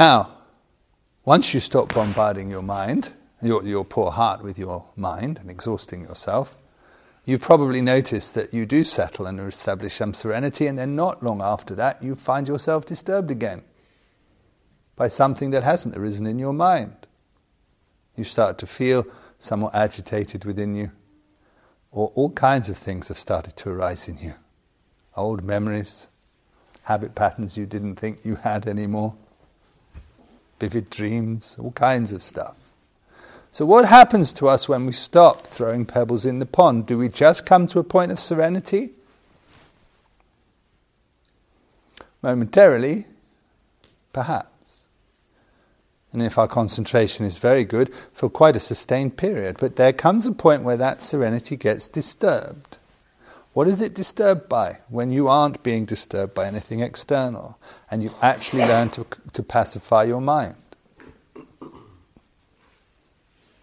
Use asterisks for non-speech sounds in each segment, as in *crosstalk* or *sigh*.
Now, once you stop bombarding your mind, your, your poor heart with your mind and exhausting yourself, you've probably noticed that you do settle and establish some serenity, and then not long after that, you find yourself disturbed again by something that hasn't arisen in your mind. You start to feel somewhat agitated within you, or all kinds of things have started to arise in you. Old memories, habit patterns you didn't think you had anymore, vivid dreams, all kinds of stuff. So, what happens to us when we stop throwing pebbles in the pond? Do we just come to a point of serenity? Momentarily, perhaps. And if our concentration is very good, for quite a sustained period. But there comes a point where that serenity gets disturbed. What is it disturbed by? When you aren't being disturbed by anything external and you actually learn to, to pacify your mind.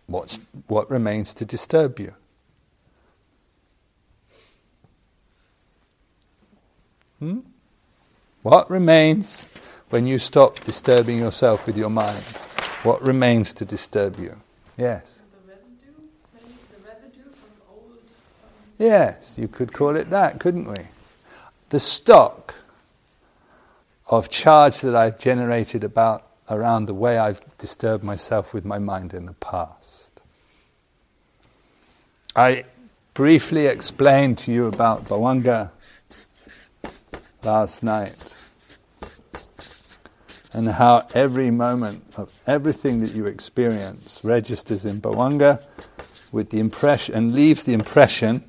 What's, what remains to disturb you? Hmm? What remains when you stop disturbing yourself with your mind? What remains to disturb you? Yes. The residue, maybe the residue from old. Um, Yes, you could call it that, couldn't we? The stock of charge that I've generated about around the way I've disturbed myself with my mind in the past. I briefly explained to you about Bhavanga last night and how every moment of everything that you experience registers in Bhavanga with the impression and leaves the impression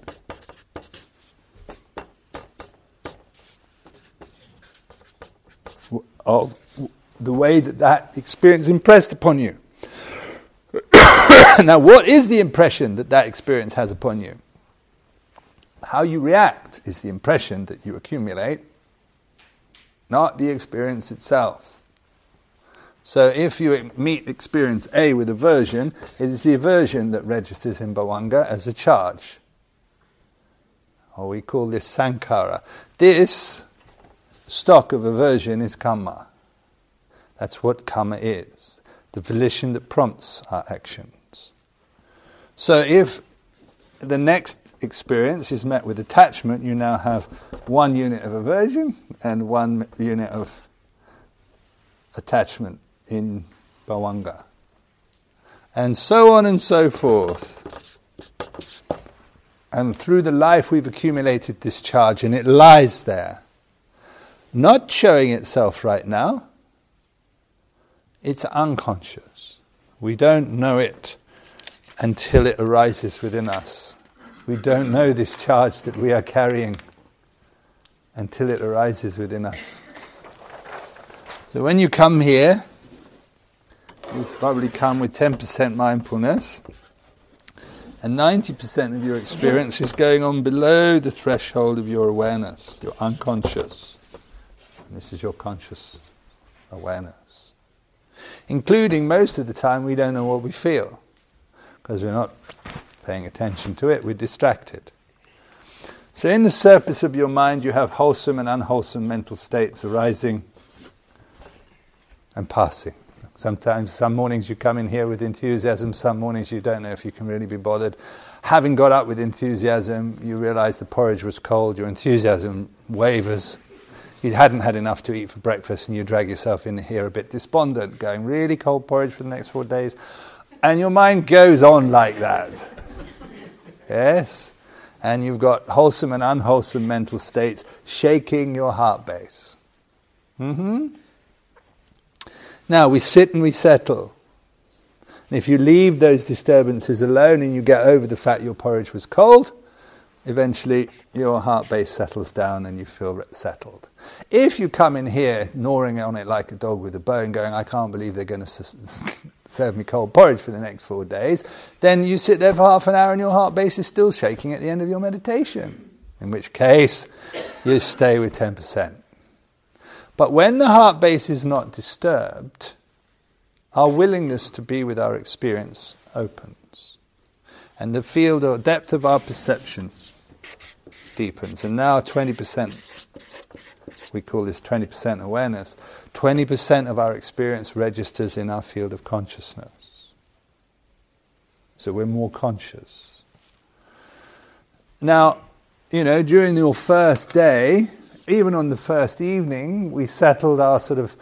of the way that that experience impressed upon you. *coughs* now, what is the impression that that experience has upon you? How you react is the impression that you accumulate, not the experience itself. So, if you meet experience A with aversion, it is the aversion that registers in Bhavanga as a charge. Or we call this sankhara. This stock of aversion is karma. That's what karma is the volition that prompts our actions. So if the next experience is met with attachment, you now have one unit of aversion and one unit of attachment in bhavanga. And so on and so forth. And through the life we've accumulated this charge, and it lies there, not showing itself right now, it's unconscious. We don't know it until it arises within us. We don't know this charge that we are carrying until it arises within us. So when you come here, you probably come with 10% mindfulness, and 90% of your experience is going on below the threshold of your awareness, your unconscious. And this is your conscious awareness including most of the time we don't know what we feel because we're not paying attention to it, we're distracted. So, in the surface of your mind, you have wholesome and unwholesome mental states arising and passing. Sometimes, some mornings you come in here with enthusiasm, some mornings you don't know if you can really be bothered. Having got up with enthusiasm, you realize the porridge was cold, your enthusiasm wavers you hadn't had enough to eat for breakfast and you drag yourself in here a bit despondent, going really cold porridge for the next four days. And your mind goes on like that. yes? And you've got wholesome and unwholesome mental states shaking your heart base. Mm-hmm. Now we sit and we settle. And if you leave those disturbances alone and you get over the fact your porridge was cold, eventually your heart base settles down and you feel settled. If you come in here gnawing on it like a dog with a bone, going, I can't believe they're going *laughs* to serve me cold porridge for the next four days, then you sit there for half an hour and your heart base is still shaking at the end of your meditation. In which case, you stay with 10%. But when the heart base is not disturbed, our willingness to be with our experience opens. And the field or depth of our perception deepens. And now 20% we call this 20% awareness, 20% of our experience registers in our field of consciousness. So we're more conscious. Now, you know, during your first day, even on the first evening, we settled our sort of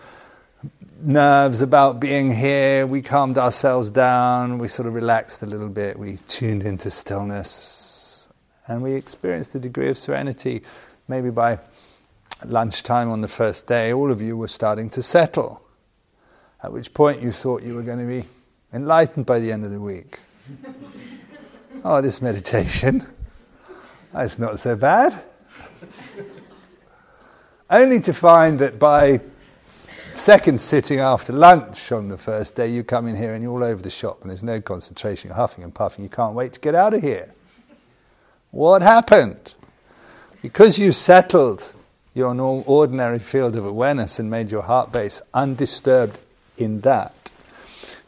nerves about being here. We calmed ourselves down. We sort of relaxed a little bit. We tuned into stillness. And we experienced a degree of serenity. Maybe by lunchtime on the first day, all of you were starting to settle. At which point you thought you were going to be enlightened by the end of the week. *laughs* oh, this meditation. That's not so bad. Only to find that by second sitting after lunch on the first day, you come in here and you're all over the shop and there's no concentration, you're huffing and puffing, you can't wait to get out of here. What happened? Because you settled your normal, ordinary field of awareness and made your heart base undisturbed in that,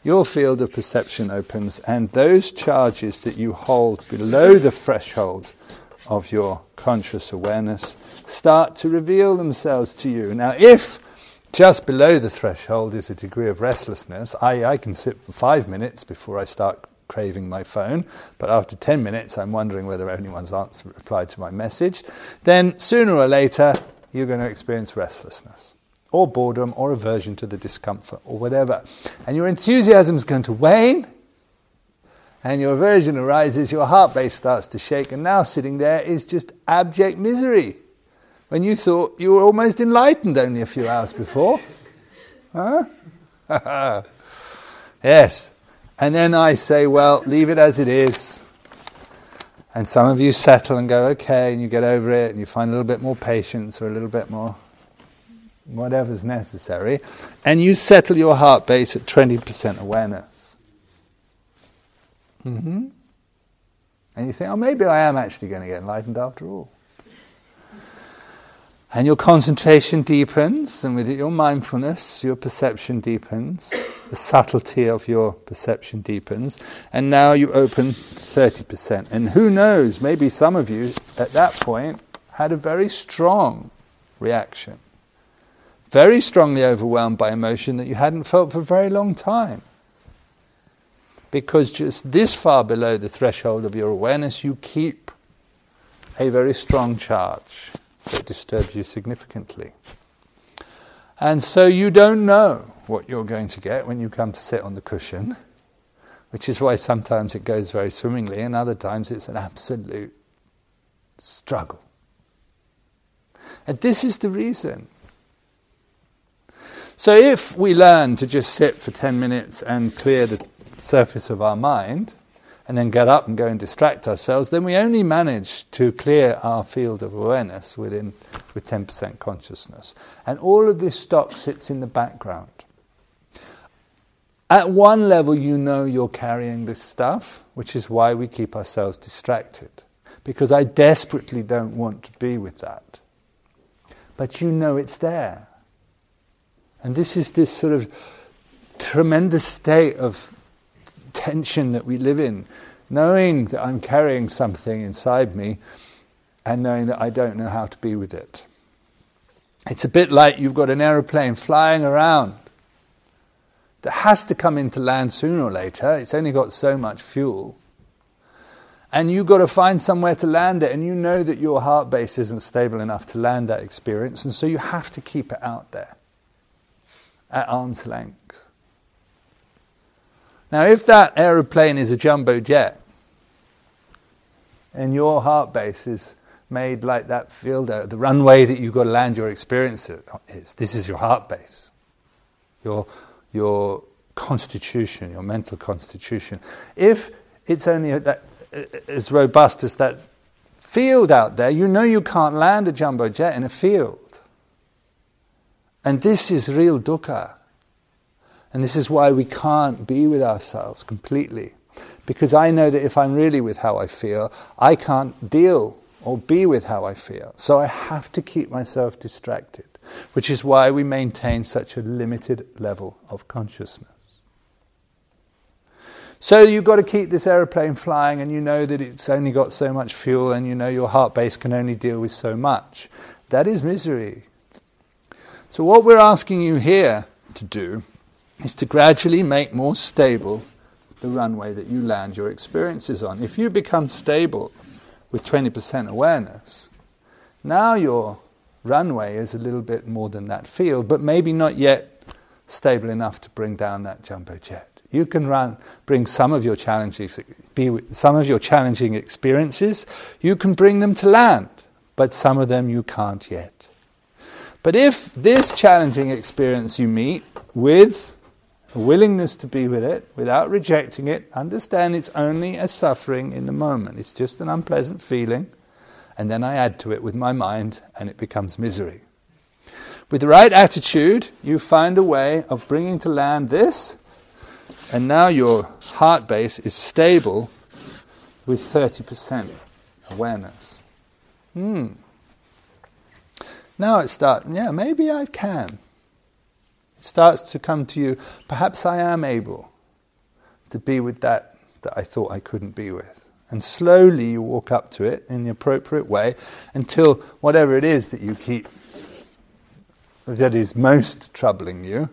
your field of perception opens, and those charges that you hold below the threshold of your conscious awareness start to reveal themselves to you. Now, if just below the threshold is a degree of restlessness. I, I can sit for five minutes before I start craving my phone, but after 10 minutes I'm wondering whether anyone's answered, replied to my message. Then sooner or later you're going to experience restlessness or boredom or aversion to the discomfort or whatever. And your enthusiasm is going to wane and your aversion arises, your heart base starts to shake, and now sitting there is just abject misery when you thought you were almost enlightened only a few hours before. Huh? *laughs* yes. And then I say, well, leave it as it is. And some of you settle and go, okay, and you get over it, and you find a little bit more patience or a little bit more whatever's necessary. And you settle your heart base at 20% awareness. Mm-hmm. And you think, oh, maybe I am actually going to get enlightened after all. And your concentration deepens, and with it, your mindfulness, your perception deepens, the subtlety of your perception deepens, and now you open 30%. And who knows, maybe some of you at that point had a very strong reaction, very strongly overwhelmed by emotion that you hadn't felt for a very long time. Because just this far below the threshold of your awareness, you keep a very strong charge that disturbs you significantly. And so you don't know what you're going to get when you come to sit on the cushion, which is why sometimes it goes very swimmingly and other times it's an absolute struggle. And this is the reason. So if we learn to just sit for 10 minutes and clear the surface of our mind, and then get up and go and distract ourselves, then we only manage to clear our field of awareness within with 10% consciousness. And all of this stock sits in the background. At one level, you know you're carrying this stuff, which is why we keep ourselves distracted. Because I desperately don't want to be with that. But you know it's there. And this is this sort of tremendous state of tension that we live in, knowing that I'm carrying something inside me and knowing that I don't know how to be with it. It's a bit like you've got an aeroplane flying around that has to come into land sooner or later. It's only got so much fuel. And you've got to find somewhere to land it, and you know that your heart base isn't stable enough to land that experience, and so you have to keep it out there at arm's length. Now, if that aeroplane is a jumbo jet, and your heart base is made like that field, uh, the runway that you've got to land your experience is, this is your heart base, your, your constitution, your mental constitution. If it's only that, uh, as robust as that field out there, you know you can't land a jumbo jet in a field. And this is real dukkha. And this is why we can't be with ourselves completely. Because I know that if I'm really with how I feel, I can't deal or be with how I feel. So I have to keep myself distracted, which is why we maintain such a limited level of consciousness. So you've got to keep this aeroplane flying, and you know that it's only got so much fuel, and you know your heart base can only deal with so much. That is misery. So, what we're asking you here to do is to gradually make more stable the runway that you land your experiences on. If you become stable with 20% awareness, now your runway is a little bit more than that field, but maybe not yet stable enough to bring down that jumbo jet. You can run, bring some of your challenges, be some of your challenging experiences. You can bring them to land, but some of them you can't yet. But if this challenging experience you meet with a willingness to be with it without rejecting it, understand it's only a suffering in the moment. It's just an unpleasant feeling, and then I add to it with my mind, and it becomes misery. With the right attitude, you find a way of bringing to land this and now your heart base is stable with 30% awareness. Hmm. Now it's starts, yeah, maybe I can. It starts to come to you, perhaps I am able to be with that that I thought I couldn't be with. And slowly you walk up to it in the appropriate way until whatever it is that you keep that is most troubling you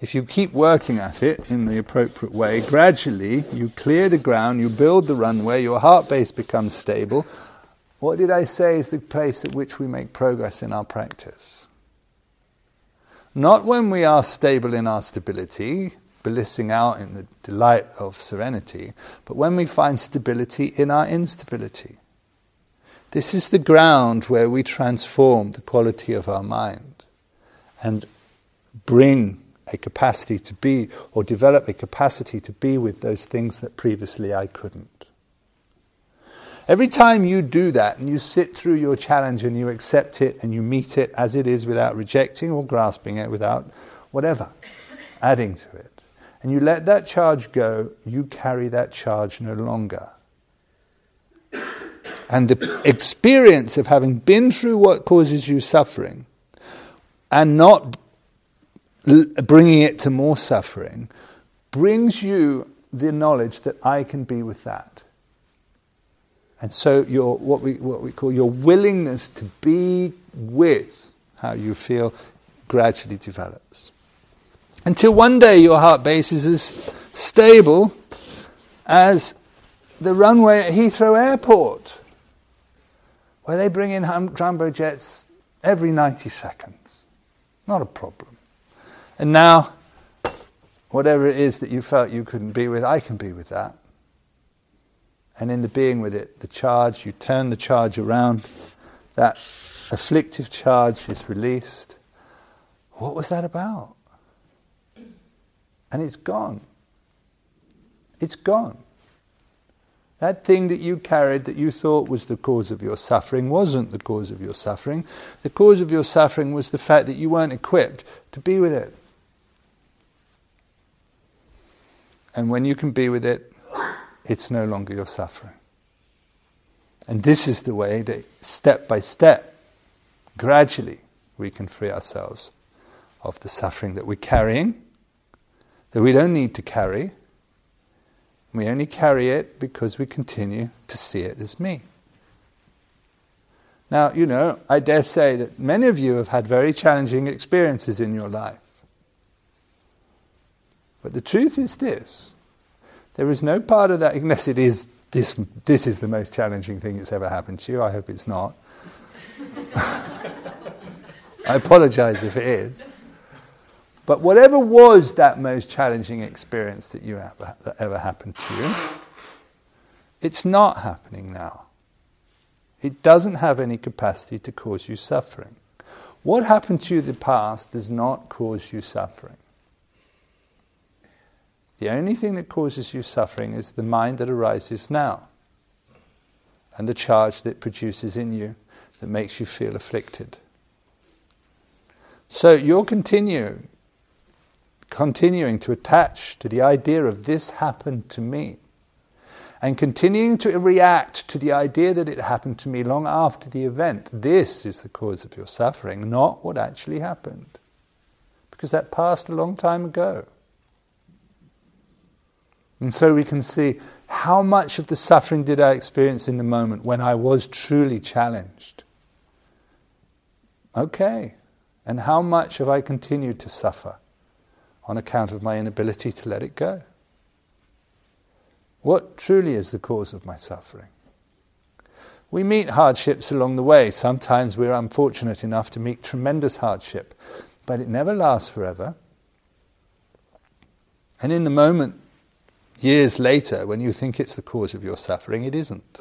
if you keep working at it in the appropriate way, gradually you clear the ground, you build the runway, your heart base becomes stable. What did I say is the place at which we make progress in our practice? Not when we are stable in our stability, blissing out in the delight of serenity, but when we find stability in our instability. This is the ground where we transform the quality of our mind and bring a capacity to be, or develop a capacity to be with those things that previously I couldn't. Every time you do that and you sit through your challenge and you accept it and you meet it as it is without rejecting or grasping it, without whatever, adding to it, and you let that charge go, you carry that charge no longer. And the experience of having been through what causes you suffering and not bringing it to more suffering, brings you the knowledge that I can be with that. And so your what we what we call your willingness to be with how you feel gradually develops. Until one day your heart base is as stable as the runway at Heathrow Airport, where they bring in jumbo jets every 90 seconds. Not a problem. And now, whatever it is that you felt you couldn't be with, I can be with that. And in the being with it, the charge, you turn the charge around, that afflictive charge is released. What was that about? And it's gone. It's gone. That thing that you carried that you thought was the cause of your suffering wasn't the cause of your suffering. The cause of your suffering was the fact that you weren't equipped to be with it. And when you can be with it, it's no longer your suffering. And this is the way that step by step, gradually, we can free ourselves of the suffering that we're carrying, that we don't need to carry. We only carry it because we continue to see it as me. Now, you know, I dare say that many of you have had very challenging experiences in your life. But the truth is this there is no part of that, unless it is this, this is the most challenging thing that's ever happened to you. I hope it's not. *laughs* I apologize if it is. But whatever was that most challenging experience that you ever, that ever happened to you, it's not happening now. It doesn't have any capacity to cause you suffering. What happened to you in the past does not cause you suffering. The only thing that causes you suffering is the mind that arises now and the charge that it produces in you that makes you feel afflicted. So you're continue, continuing to attach to the idea of this happened to me and continuing to react to the idea that it happened to me long after the event. This is the cause of your suffering, not what actually happened. Because that passed a long time ago. And so we can see how much of the suffering did I experience in the moment when I was truly challenged. Okay. And how much have I continued to suffer on account of my inability to let it go? What truly is the cause of my suffering? We meet hardships along the way. Sometimes we're unfortunate enough to meet tremendous hardship, but it never lasts forever. And in the moment, years later, when you think it's the cause of your suffering, it isn't.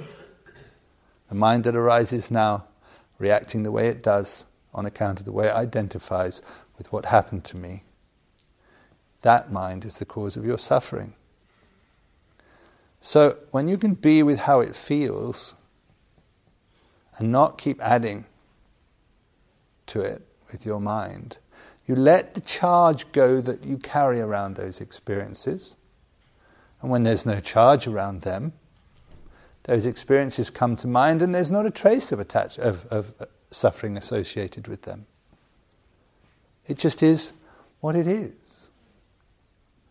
The mind that arises now, reacting the way it does on account of the way it identifies with what happened to me, that mind is the cause of your suffering. So when you can be with how it feels and not keep adding to it with your mind, you let the charge go that you carry around those experiences. And when there's no charge around them, those experiences come to mind and there's not a trace of, attach- of, of uh, suffering associated with them. It just is what it is.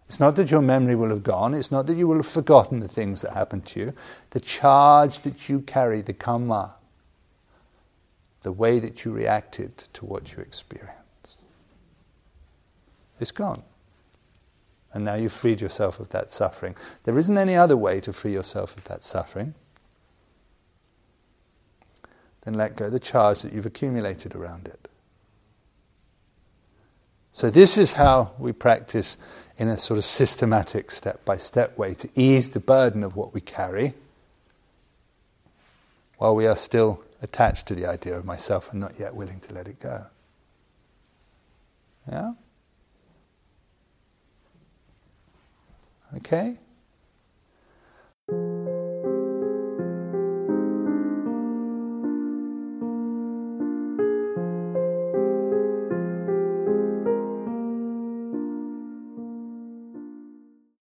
It's not that your memory will have gone, it's not that you will have forgotten the things that happened to you. The charge that you carry, the karma, the way that you reacted to what you experienced, is gone. And now you've freed yourself of that suffering. There isn't any other way to free yourself of that suffering. Then let go the charge that you've accumulated around it. So, this is how we practice in a sort of systematic, step by step way to ease the burden of what we carry while we are still attached to the idea of myself and not yet willing to let it go. Yeah? Okay?